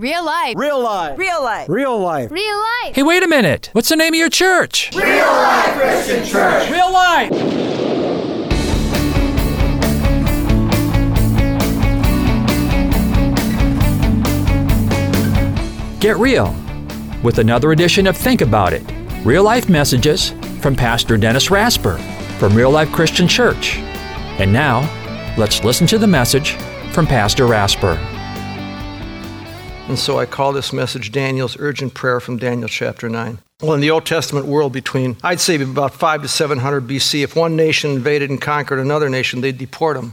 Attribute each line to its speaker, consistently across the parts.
Speaker 1: Real life.
Speaker 2: Real life.
Speaker 3: Real life.
Speaker 2: Real life.
Speaker 1: Real life.
Speaker 4: Hey, wait a minute. What's the name of your church?
Speaker 2: Real Life Christian Church.
Speaker 4: Real life. Get real with another edition of Think About It real life messages from Pastor Dennis Rasper from Real Life Christian Church. And now, let's listen to the message from Pastor Rasper.
Speaker 5: And so I call this message Daniel's urgent prayer from Daniel chapter 9. Well, in the Old Testament world, between, I'd say about 5 to 700 BC, if one nation invaded and conquered another nation, they'd deport them.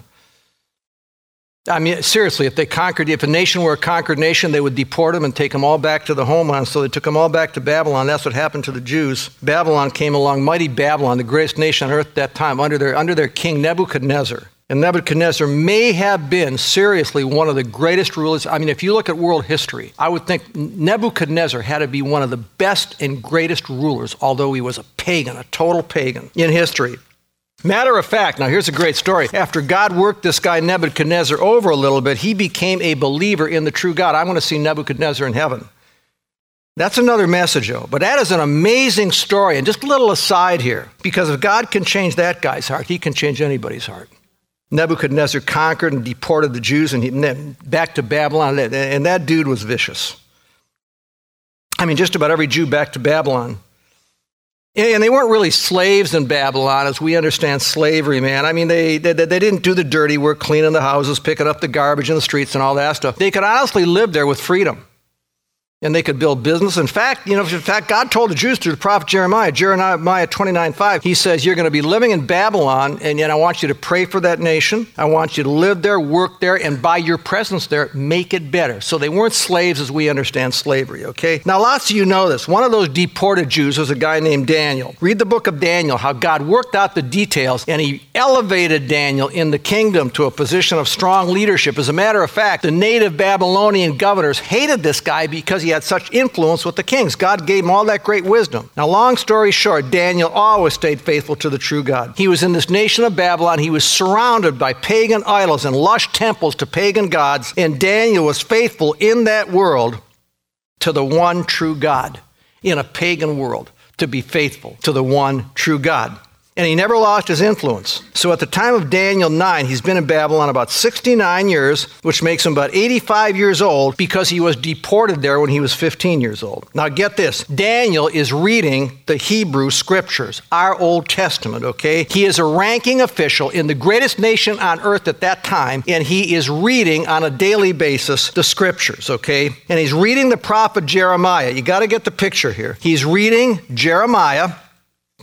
Speaker 5: I mean, seriously, if they conquered, if a nation were a conquered nation, they would deport them and take them all back to the homeland. So they took them all back to Babylon. That's what happened to the Jews. Babylon came along, mighty Babylon, the greatest nation on earth at that time, under their, under their king Nebuchadnezzar. And Nebuchadnezzar may have been seriously one of the greatest rulers. I mean, if you look at world history, I would think Nebuchadnezzar had to be one of the best and greatest rulers, although he was a pagan, a total pagan in history. Matter of fact, now here's a great story. After God worked this guy Nebuchadnezzar over a little bit, he became a believer in the true God. I want to see Nebuchadnezzar in heaven. That's another message, though. But that is an amazing story. And just a little aside here, because if God can change that guy's heart, he can change anybody's heart. Nebuchadnezzar conquered and deported the Jews and he, back to Babylon, and that dude was vicious. I mean, just about every Jew back to Babylon. And they weren't really slaves in Babylon as we understand slavery, man. I mean, they, they, they didn't do the dirty work, cleaning the houses, picking up the garbage in the streets, and all that stuff. They could honestly live there with freedom and they could build business. In fact, you know, in fact, God told the Jews through the prophet Jeremiah, Jeremiah 29 5, he says, You're going to be living in Babylon, and yet I want you to pray for that nation. I want you to live there, work there, and by your presence there, make it better. So they weren't slaves as we understand slavery, okay? Now, lots of you know this. One of those deported Jews was a guy named Daniel. Read the book of Daniel, how God worked out the details, and he elevated Daniel in the kingdom to a position of strong leadership. As a matter of fact, the native Babylonian governors hated this guy because he had such influence with the kings. God gave him all that great wisdom. Now, long story short, Daniel always stayed faithful to the true God. He was in this nation of Babylon. He was surrounded by pagan idols and lush temples to pagan gods, and Daniel was faithful in that world to the one true God in a pagan world, to be faithful to the one true God and he never lost his influence. So at the time of Daniel 9, he's been in Babylon about 69 years, which makes him about 85 years old because he was deported there when he was 15 years old. Now get this Daniel is reading the Hebrew scriptures, our Old Testament, okay? He is a ranking official in the greatest nation on earth at that time, and he is reading on a daily basis the scriptures, okay? And he's reading the prophet Jeremiah. You got to get the picture here. He's reading Jeremiah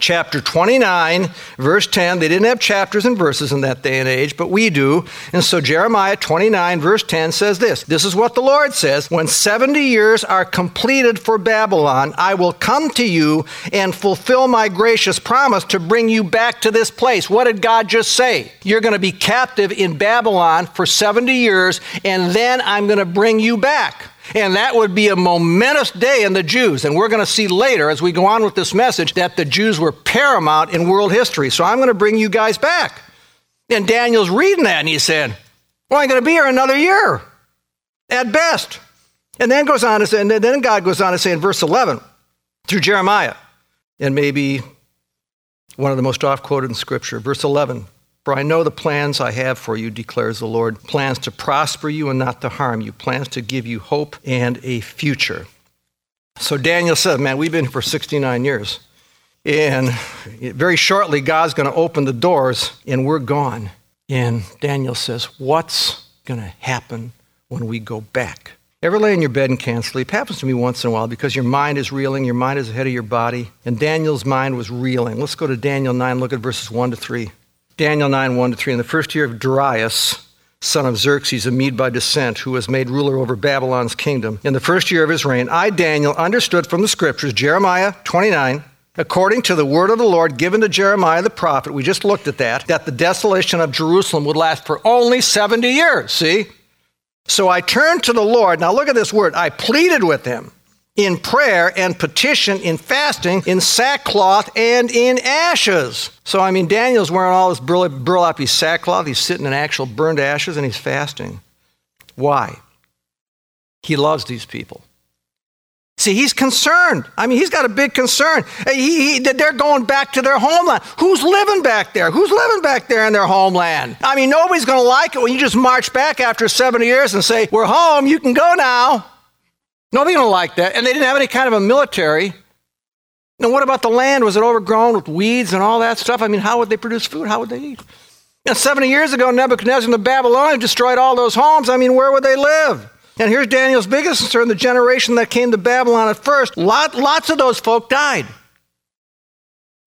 Speaker 5: chapter 29, verse 10. They didn't have chapters and verses in that day and age, but we do. And so Jeremiah 29, verse 10 says this This is what the Lord says When 70 years are completed for Babylon, I will come to you and fulfill my gracious promise to bring you back to this place. What did God just say? You're going to be captive in Babylon for 70 years, and then I'm going to bring you back. And that would be a momentous day in the Jews. And we're going to see later as we go on with this message that the Jews were paramount in world history. So I'm going to bring you guys back. And Daniel's reading that and he's saying, Well, I'm going to be here another year at best. And then goes on to say, and then God goes on to say in verse 11 through Jeremiah, and maybe one of the most oft quoted in Scripture, verse 11 for I know the plans I have for you, declares the Lord plans to prosper you and not to harm you, plans to give you hope and a future. So Daniel said, Man, we've been here for 69 years. And very shortly, God's going to open the doors and we're gone. And Daniel says, What's going to happen when we go back? Ever lay in your bed and can't sleep? Happens to me once in a while because your mind is reeling, your mind is ahead of your body. And Daniel's mind was reeling. Let's go to Daniel 9, look at verses 1 to 3. Daniel 9, 1 to 3. In the first year of Darius, son of Xerxes, a Mede by descent, who was made ruler over Babylon's kingdom. In the first year of his reign, I, Daniel, understood from the scriptures, Jeremiah 29, according to the word of the Lord given to Jeremiah the prophet, we just looked at that, that the desolation of Jerusalem would last for only 70 years. See? So I turned to the Lord. Now look at this word. I pleaded with him in prayer and petition, in fasting, in sackcloth, and in ashes. So, I mean, Daniel's wearing all this burlappy sackcloth. He's sitting in actual burned ashes and he's fasting. Why? He loves these people. See, he's concerned. I mean, he's got a big concern. He, he, they're going back to their homeland. Who's living back there? Who's living back there in their homeland? I mean, nobody's going to like it when you just march back after 70 years and say, We're home, you can go now. Nobody's going to like that. And they didn't have any kind of a military. Now, what about the land? Was it overgrown with weeds and all that stuff? I mean, how would they produce food? How would they eat? And 70 years ago, Nebuchadnezzar and the Babylonians destroyed all those homes. I mean, where would they live? And here's Daniel's biggest concern the generation that came to Babylon at first. Lot, lots of those folk died.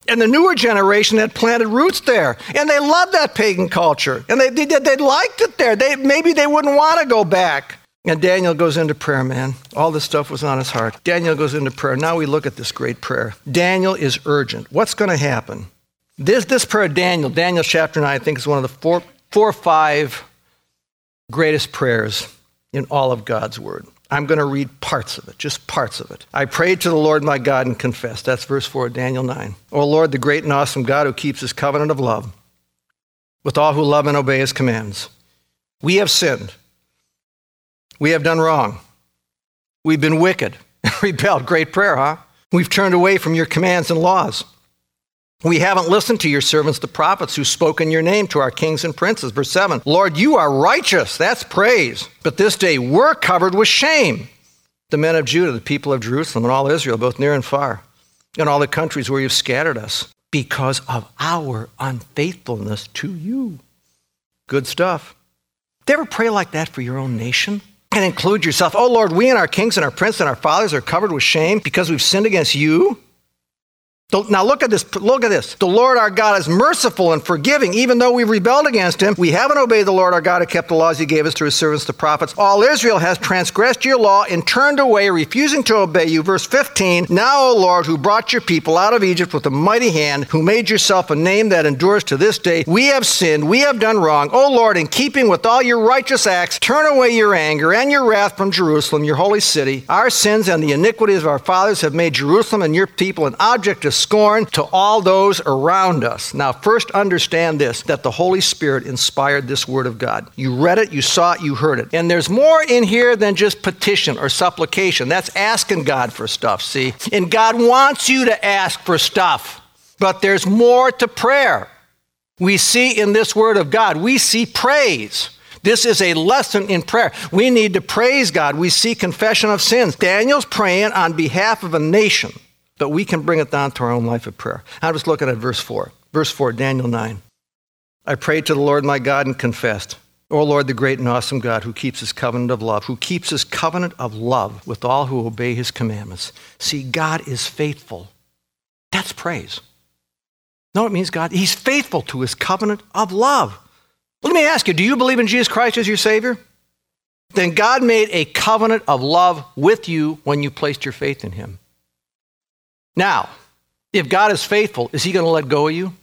Speaker 5: And the newer generation had planted roots there. And they loved that pagan culture. And they, they, they liked it there. They, maybe they wouldn't want to go back. And Daniel goes into prayer, man. All this stuff was on his heart. Daniel goes into prayer. Now we look at this great prayer. Daniel is urgent. What's going to happen? This, this prayer, of Daniel, Daniel chapter 9, I think is one of the four, four or five greatest prayers in all of God's word. I'm going to read parts of it, just parts of it. I prayed to the Lord my God and confessed. That's verse 4 of Daniel 9. O Lord, the great and awesome God who keeps his covenant of love with all who love and obey his commands. We have sinned we have done wrong. We've been wicked, rebelled. Great prayer, huh? We've turned away from your commands and laws. We haven't listened to your servants, the prophets, who spoke in your name to our kings and princes. Verse 7 Lord, you are righteous. That's praise. But this day we're covered with shame. The men of Judah, the people of Jerusalem, and all Israel, both near and far, and all the countries where you've scattered us, because of our unfaithfulness to you. Good stuff. Do you ever pray like that for your own nation? And include yourself. Oh Lord, we and our kings and our princes and our fathers are covered with shame because we've sinned against you. Now look at this. Look at this. The Lord our God is merciful and forgiving, even though we rebelled against him. We haven't obeyed the Lord our God who kept the laws he gave us to his servants, the prophets. All Israel has transgressed your law and turned away, refusing to obey you. Verse 15. Now, O Lord, who brought your people out of Egypt with a mighty hand, who made yourself a name that endures to this day, we have sinned, we have done wrong. O Lord, in keeping with all your righteous acts, turn away your anger and your wrath from Jerusalem, your holy city. Our sins and the iniquities of our fathers have made Jerusalem and your people an object of scorn to all those around us. Now, first understand this that the Holy Spirit inspired this Word of God. You read it, you saw it, you heard it. And there's more in here than just petition or supplication. That's asking God for stuff, see? And God wants you to ask for stuff. But there's more to prayer. We see in this Word of God, we see praise. This is a lesson in prayer. We need to praise God. We see confession of sins. Daniel's praying on behalf of a nation but we can bring it down to our own life of prayer. I'm just looking at verse 4. Verse 4, Daniel 9. I prayed to the Lord my God and confessed, O Lord, the great and awesome God who keeps his covenant of love, who keeps his covenant of love with all who obey his commandments. See, God is faithful. That's praise. No, it means God, he's faithful to his covenant of love. Let me ask you, do you believe in Jesus Christ as your Savior? Then God made a covenant of love with you when you placed your faith in him. Now, if God is faithful, is he going to let go of you?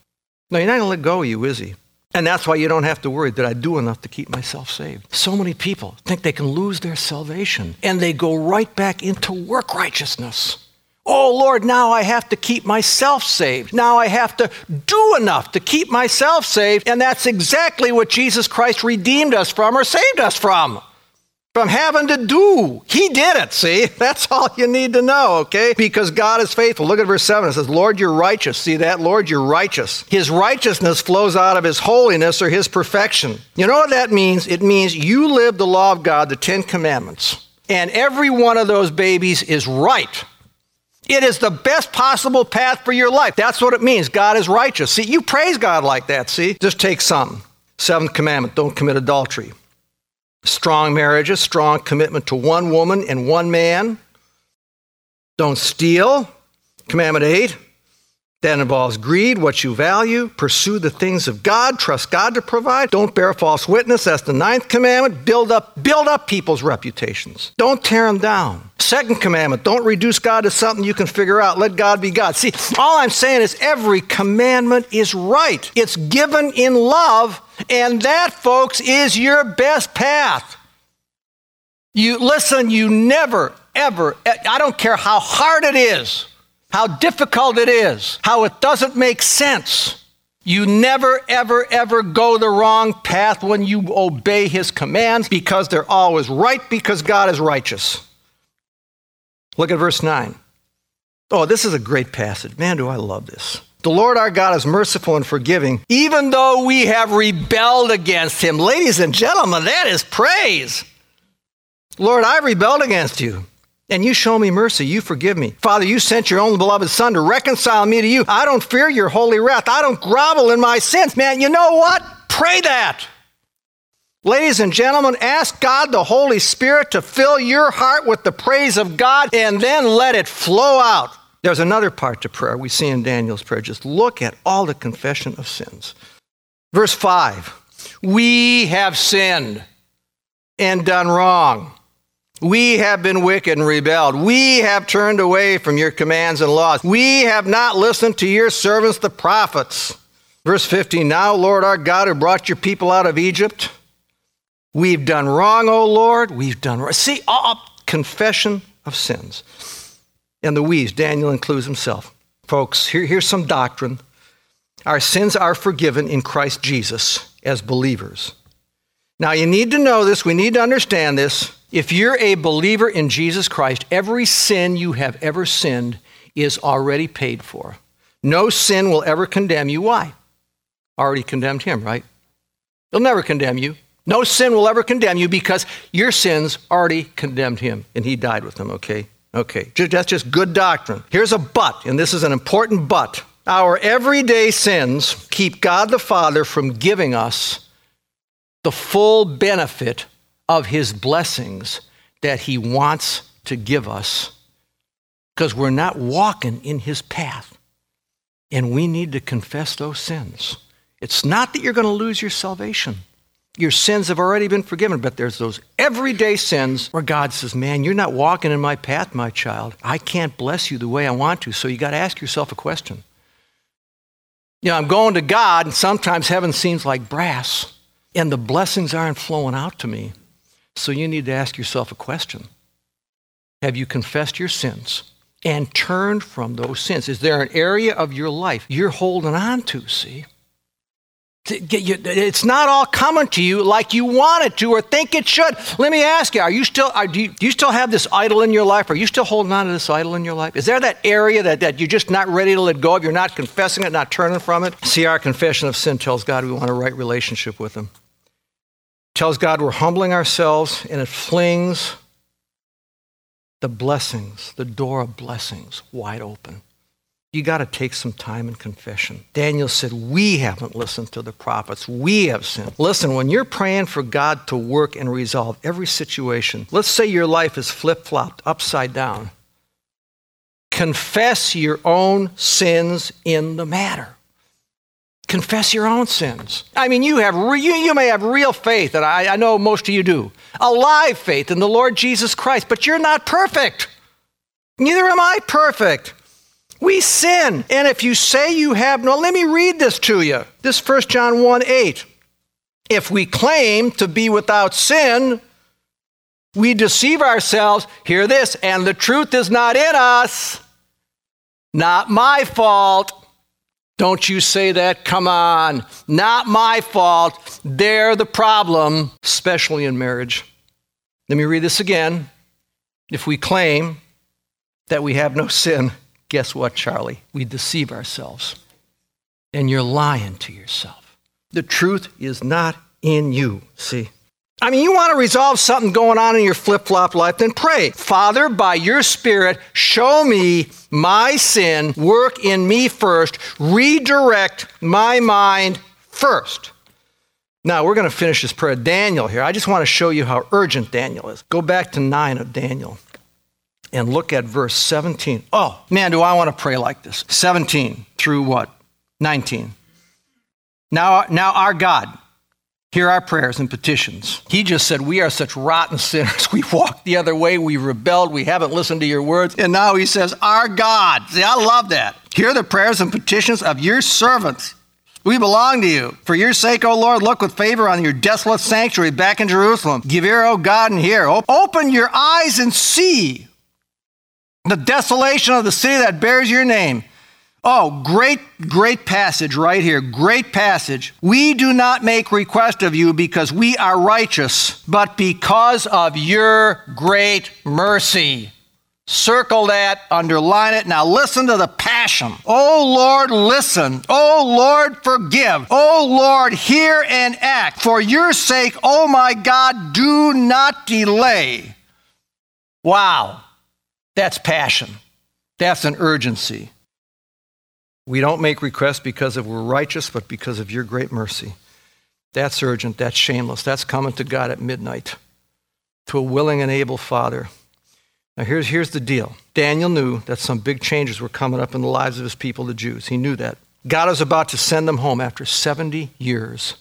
Speaker 5: No, he's not going to let go of you, is he? And that's why you don't have to worry that I do enough to keep myself saved. So many people think they can lose their salvation and they go right back into work righteousness. Oh Lord, now I have to keep myself saved. Now I have to do enough to keep myself saved. And that's exactly what Jesus Christ redeemed us from or saved us from from having to do. He did it, see? That's all you need to know, okay? Because God is faithful. Look at verse 7. It says, Lord, you're righteous. See that? Lord, you're righteous. His righteousness flows out of his holiness or his perfection. You know what that means? It means you live the law of God, the Ten Commandments, and every one of those babies is right. It is the best possible path for your life. That's what it means. God is righteous. See, you praise God like that, see? Just take some. Seventh commandment don't commit adultery. Strong marriages, strong commitment to one woman and one man. Don't steal. Commandment 8. That involves greed, what you value, pursue the things of God, trust God to provide, don't bear false witness. That's the ninth commandment. Build up, build up people's reputations. Don't tear them down. Second commandment, don't reduce God to something you can figure out. Let God be God. See, all I'm saying is every commandment is right. It's given in love, and that, folks, is your best path. You listen, you never, ever, I don't care how hard it is how difficult it is, how it doesn't make sense. You never, ever, ever go the wrong path when you obey his commands because they're always right because God is righteous. Look at verse 9. Oh, this is a great passage. Man, do I love this. The Lord our God is merciful and forgiving, even though we have rebelled against him. Ladies and gentlemen, that is praise. Lord, I rebelled against you and you show me mercy. You forgive me. Father, you sent your only beloved Son to reconcile me to you. I don't fear your holy wrath. I don't grovel in my sins. Man, you know what? Pray that. Ladies and gentlemen, ask God the Holy Spirit to fill your heart with the praise of God and then let it flow out. There's another part to prayer we see in Daniel's prayer. Just look at all the confession of sins. Verse 5 We have sinned and done wrong. We have been wicked and rebelled. We have turned away from your commands and laws. We have not listened to your servants, the prophets. Verse 15 Now, Lord our God, who brought your people out of Egypt, we've done wrong, O Lord. We've done wrong. See, all, confession of sins. And the we's, Daniel includes himself. Folks, here, here's some doctrine. Our sins are forgiven in Christ Jesus as believers. Now, you need to know this, we need to understand this. If you're a believer in Jesus Christ, every sin you have ever sinned is already paid for. No sin will ever condemn you. Why? Already condemned him, right? He'll never condemn you. No sin will ever condemn you because your sins already condemned him and he died with them, okay? Okay, that's just good doctrine. Here's a but, and this is an important but. Our everyday sins keep God the Father from giving us the full benefit of his blessings that he wants to give us because we're not walking in his path. And we need to confess those sins. It's not that you're going to lose your salvation. Your sins have already been forgiven, but there's those everyday sins where God says, Man, you're not walking in my path, my child. I can't bless you the way I want to. So you got to ask yourself a question. You know, I'm going to God, and sometimes heaven seems like brass, and the blessings aren't flowing out to me. So you need to ask yourself a question Have you confessed your sins and turned from those sins? Is there an area of your life you're holding on to, see? It's not all coming to you like you want it to or think it should. Let me ask you: Are you still? Are, do, you, do you still have this idol in your life? Are you still holding on to this idol in your life? Is there that area that, that you're just not ready to let go of? You're not confessing it, not turning from it. See, our confession of sin tells God we want a right relationship with Him tells God we're humbling ourselves, and it flings the blessings, the door of blessings, wide open. You got to take some time in confession. Daniel said, We haven't listened to the prophets. We have sinned. Listen, when you're praying for God to work and resolve every situation, let's say your life is flip flopped, upside down. Confess your own sins in the matter confess your own sins. I mean, you, have re- you, you may have real faith, and I, I know most of you do, alive faith in the Lord Jesus Christ, but you're not perfect. Neither am I perfect. We sin. And if you say you have no, let me read this to you. This 1 John 1 8. If we claim to be without sin, we deceive ourselves. Hear this, and the truth is not in us. Not my fault. Don't you say that? Come on. Not my fault. They're the problem, especially in marriage. Let me read this again. If we claim that we have no sin, guess what, Charlie? We deceive ourselves. And you're lying to yourself. The truth is not in you, see? I mean, you want to resolve something going on in your flip flop life, then pray. Father, by your Spirit, show me my sin, work in me first, redirect my mind first. Now, we're going to finish this prayer. Daniel here. I just want to show you how urgent Daniel is. Go back to 9 of Daniel and look at verse 17. Oh, man, do I want to pray like this. 17 through what? 19. Now, now our God, hear our prayers and petitions. He just said, We are such rotten sinners. We walked the other way. We rebelled. We haven't listened to your words. And now he says, Our God. See, I love that. Hear the prayers and petitions of your servants. We belong to you. For your sake, O Lord, look with favor on your desolate sanctuary back in Jerusalem. Give ear, O God, and hear. Open your eyes and see the desolation of the city that bears your name. Oh, great, great passage right here. Great passage. We do not make request of you because we are righteous, but because of your great mercy. Circle that, underline it. Now listen to the passion. Oh Lord, listen. Oh Lord, forgive. Oh Lord, hear and act. For your sake, oh my God, do not delay. Wow. That's passion. That's an urgency. We don't make requests because of we're righteous, but because of your great mercy. That's urgent. That's shameless. That's coming to God at midnight, to a willing and able Father. Now, here's, here's the deal Daniel knew that some big changes were coming up in the lives of his people, the Jews. He knew that. God was about to send them home after 70 years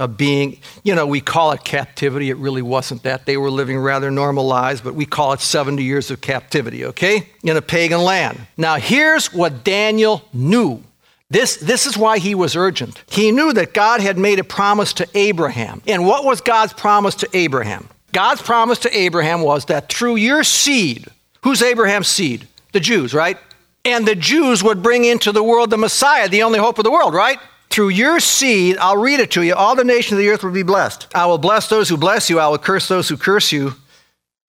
Speaker 5: of being, you know, we call it captivity. It really wasn't that. They were living rather normal lives, but we call it 70 years of captivity, okay? In a pagan land. Now, here's what Daniel knew. This, this is why he was urgent. He knew that God had made a promise to Abraham. And what was God's promise to Abraham? God's promise to Abraham was that through your seed, who's Abraham's seed? The Jews, right? And the Jews would bring into the world the Messiah, the only hope of the world, right? Through your seed, I'll read it to you, all the nations of the earth will be blessed. I will bless those who bless you, I will curse those who curse you.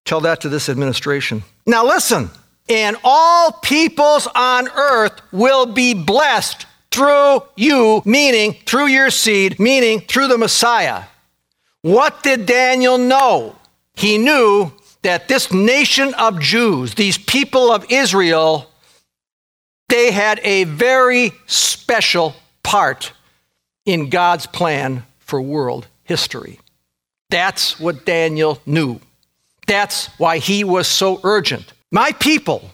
Speaker 5: Tell that to this administration. Now listen, and all peoples on earth will be blessed through you, meaning through your seed, meaning through the Messiah. What did Daniel know? He knew that this nation of Jews, these people of Israel, they had a very special part in God's plan for world history. That's what Daniel knew. That's why he was so urgent. My people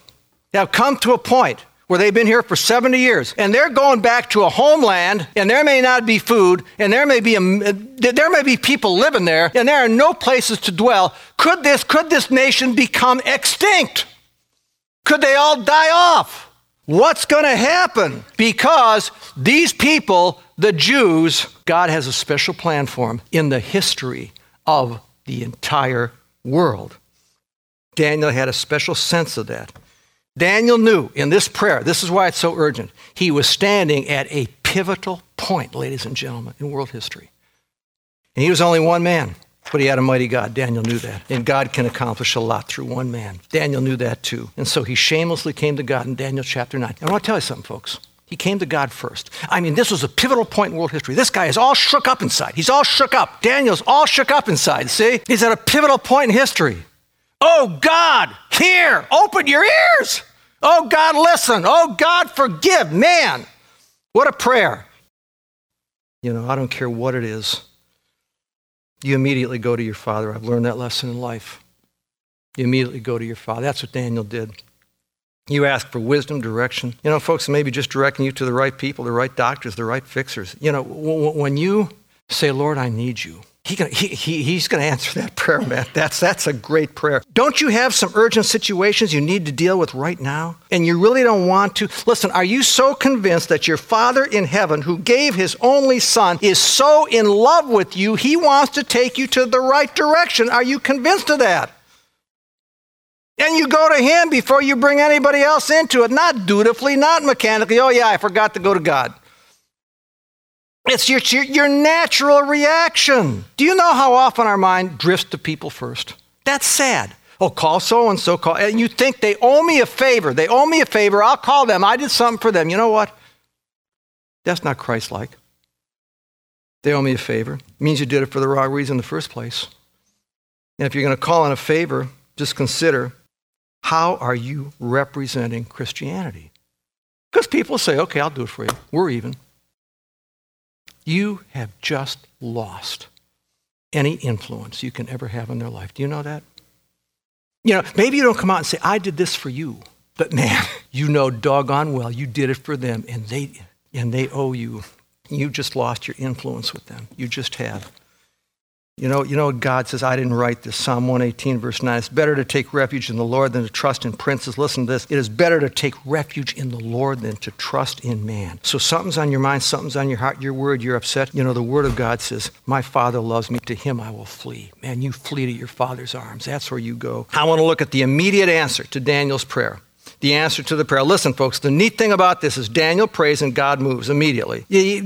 Speaker 5: have come to a point where they've been here for 70 years and they're going back to a homeland and there may not be food and there may be a, there may be people living there and there are no places to dwell could this could this nation become extinct could they all die off What's going to happen? Because these people, the Jews, God has a special plan for them in the history of the entire world. Daniel had a special sense of that. Daniel knew in this prayer, this is why it's so urgent, he was standing at a pivotal point, ladies and gentlemen, in world history. And he was only one man. But he had a mighty God. Daniel knew that. And God can accomplish a lot through one man. Daniel knew that too. And so he shamelessly came to God in Daniel chapter 9. And I want to tell you something, folks. He came to God first. I mean, this was a pivotal point in world history. This guy is all shook up inside. He's all shook up. Daniel's all shook up inside. See? He's at a pivotal point in history. Oh, God, hear, open your ears. Oh, God, listen. Oh, God, forgive. Man, what a prayer. You know, I don't care what it is you immediately go to your father. I've learned that lesson in life. You immediately go to your father. That's what Daniel did. You ask for wisdom, direction. You know, folks, maybe just directing you to the right people, the right doctors, the right fixers. You know, when you say, Lord, I need you, he can, he, he, he's going to answer that prayer, man. That's, that's a great prayer. Don't you have some urgent situations you need to deal with right now? And you really don't want to? Listen, are you so convinced that your Father in heaven, who gave his only Son, is so in love with you, he wants to take you to the right direction? Are you convinced of that? And you go to him before you bring anybody else into it, not dutifully, not mechanically. Oh, yeah, I forgot to go to God. It's your, your, your, natural reaction. Do you know how often our mind drifts to people first? That's sad. Oh, call so and so, call. And you think they owe me a favor. They owe me a favor. I'll call them. I did something for them. You know what? That's not Christ like. They owe me a favor. It means you did it for the wrong reason in the first place. And if you're going to call in a favor, just consider how are you representing Christianity? Because people say, okay, I'll do it for you. We're even you have just lost any influence you can ever have in their life. Do you know that? You know, maybe you don't come out and say, I did this for you. But man, you know doggone well you did it for them and they and they owe you. You just lost your influence with them. You just have. You know, you know, God says, I didn't write this. Psalm 118, verse 9. It's better to take refuge in the Lord than to trust in princes. Listen to this. It is better to take refuge in the Lord than to trust in man. So something's on your mind, something's on your heart, you're worried, you're upset. You know, the Word of God says, My Father loves me. To him I will flee. Man, you flee to your Father's arms. That's where you go. I want to look at the immediate answer to Daniel's prayer the answer to the prayer. Listen, folks, the neat thing about this is Daniel prays and God moves immediately.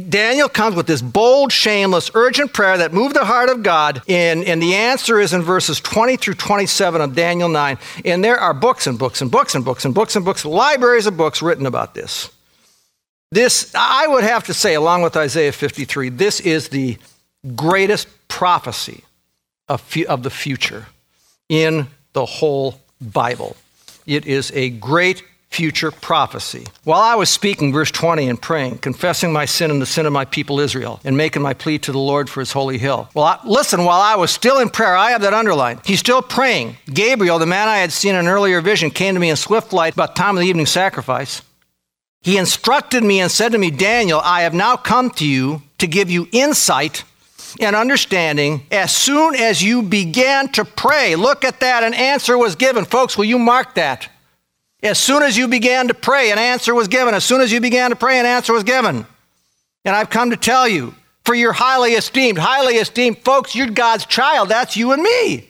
Speaker 5: Daniel comes with this bold, shameless, urgent prayer that moved the heart of God, and, and the answer is in verses 20 through 27 of Daniel 9. And there are books and books and books and books and books and books, libraries of books written about this. This, I would have to say, along with Isaiah 53, this is the greatest prophecy of, of the future in the whole Bible. It is a great future prophecy. While I was speaking, verse 20, and praying, confessing my sin and the sin of my people Israel, and making my plea to the Lord for his holy hill. Well, I, listen, while I was still in prayer, I have that underlined. He's still praying. Gabriel, the man I had seen in an earlier vision, came to me in swift light about time of the evening sacrifice. He instructed me and said to me, Daniel, I have now come to you to give you insight and understanding as soon as you began to pray. Look at that, an answer was given. Folks, will you mark that? As soon as you began to pray, an answer was given. As soon as you began to pray, an answer was given. And I've come to tell you, for you're highly esteemed, highly esteemed folks, you're God's child. That's you and me.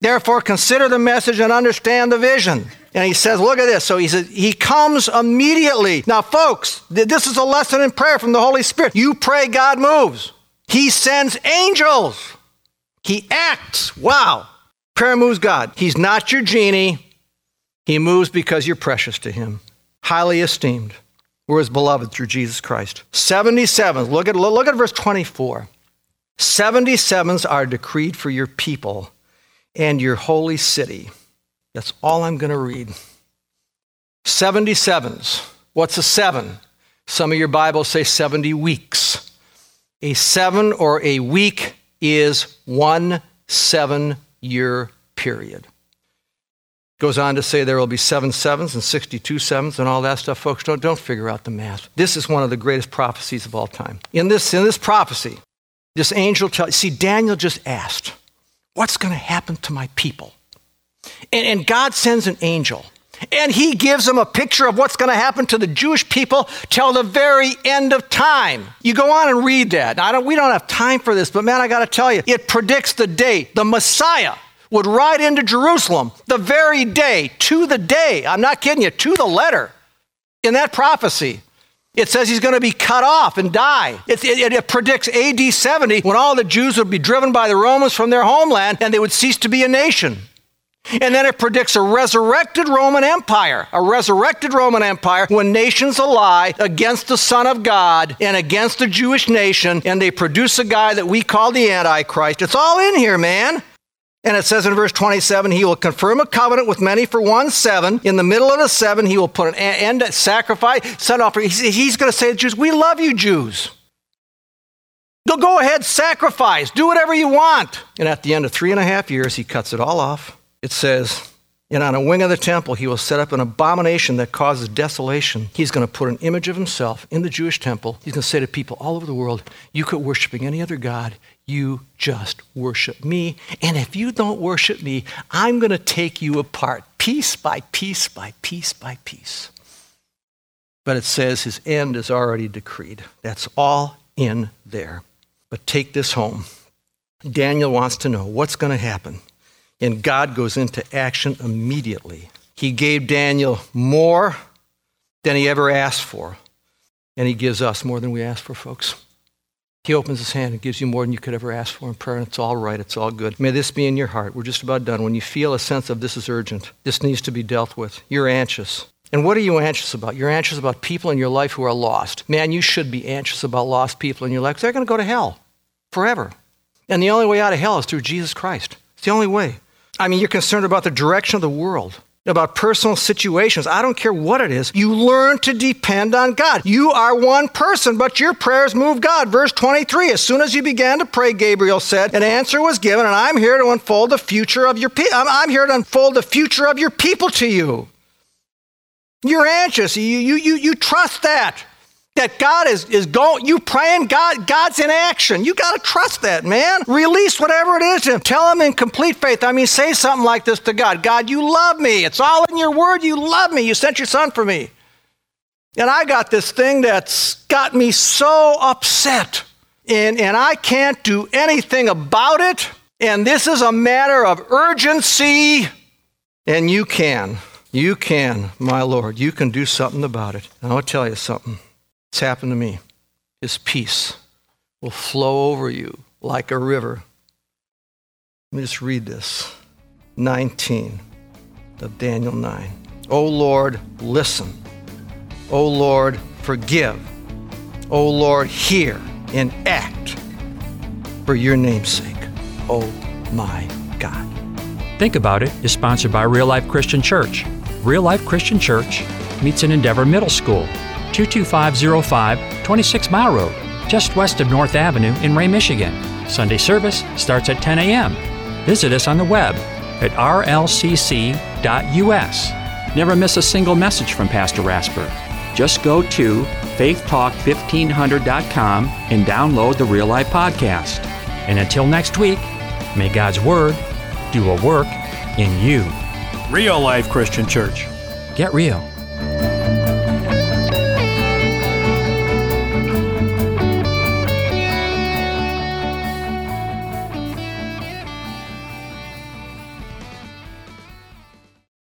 Speaker 5: Therefore, consider the message and understand the vision. And he says, look at this. So he says, he comes immediately. Now, folks, this is a lesson in prayer from the Holy Spirit. You pray, God moves. He sends angels. He acts. Wow. Prayer moves God. He's not your genie. He moves because you're precious to him, highly esteemed. We're his beloved through Jesus Christ. 77. Look at, look at verse 24. 77s are decreed for your people and your holy city. That's all I'm going to read. 77s. What's a seven? Some of your Bibles say 70 weeks. A seven or a week is one seven year period. Goes on to say there will be seven sevens and 62 sevens and all that stuff. Folks, don't, don't figure out the math. This is one of the greatest prophecies of all time. In this, in this prophecy, this angel tells, see, Daniel just asked, What's going to happen to my people? And, and God sends an angel and he gives them a picture of what's going to happen to the Jewish people till the very end of time. You go on and read that. I don't, we don't have time for this, but man, I got to tell you, it predicts the date the Messiah would ride into Jerusalem the very day, to the day. I'm not kidding you, to the letter in that prophecy. It says he's going to be cut off and die. It, it, it, predicts AD 70 when all the Jews would be driven by the Romans from their homeland and they would cease to be a nation. And then it predicts a resurrected Roman Empire, a resurrected Roman Empire when nations ally against the Son of God and against the Jewish nation, and they produce a guy that we call the Antichrist. It's all in here, man. And it says in verse 27, he will confirm a covenant with many for one seven. In the middle of the seven, he will put an end to sacrifice, set off. He's, he's going to say to Jews, We love you, Jews. Go, go ahead, sacrifice, do whatever you want. And at the end of three and a half years, he cuts it all off it says, and on a wing of the temple, he will set up an abomination that causes desolation. He's going to put an image of himself in the Jewish temple. He's going to say to people all over the world, You quit worshiping any other God. You just worship me. And if you don't worship me, I'm going to take you apart piece by piece by piece by piece. But it says his end is already decreed. That's all in there. But take this home. Daniel wants to know what's going to happen and God goes into action immediately. He gave Daniel more than he ever asked for, and he gives us more than we ask for, folks. He opens his hand and gives you more than you could ever ask for in prayer, and it's all right, it's all good. May this be in your heart. We're just about done. When you feel a sense of this is urgent, this needs to be dealt with, you're anxious. And what are you anxious about? You're anxious about people in your life who are lost. Man, you should be anxious about lost people in your life they're going to go to hell forever. And the only way out of hell is through Jesus Christ. It's the only way. I mean, you're concerned about the direction of the world, about personal situations. I don't care what it is. You learn to depend on God. You are one person, but your prayers move God. Verse 23 As soon as you began to pray, Gabriel said, an answer was given, and I'm here to unfold the future of your people. I'm here to unfold the future of your people to you. You're anxious. You, you, you, you trust that. That God is, is going, you praying, God, God's in action. You got to trust that, man. Release whatever it is to Him. Tell Him in complete faith. I mean, say something like this to God God, you love me. It's all in your word. You love me. You sent your son for me. And I got this thing that's got me so upset, and, and I can't do anything about it. And this is a matter of urgency, and you can. You can, my Lord. You can do something about it. And I'll tell you something. It's happened to me. His peace will flow over you like a river. Let me just read this 19 of Daniel 9. O Lord, listen. O Lord, forgive. O Lord, hear and act for your name's sake. Oh my God.
Speaker 4: Think About It is sponsored by Real Life Christian Church. Real Life Christian Church meets in Endeavor Middle School, 22505 26 Mile Road, just west of North Avenue in Ray, Michigan. Sunday service starts at 10 a.m. Visit us on the web at rlcc.us. Never miss a single message from Pastor Rasper. Just go to faithtalk1500.com and download the Real Life Podcast. And until next week, may God's Word do a work in you.
Speaker 6: Real Life Christian Church.
Speaker 4: Get real.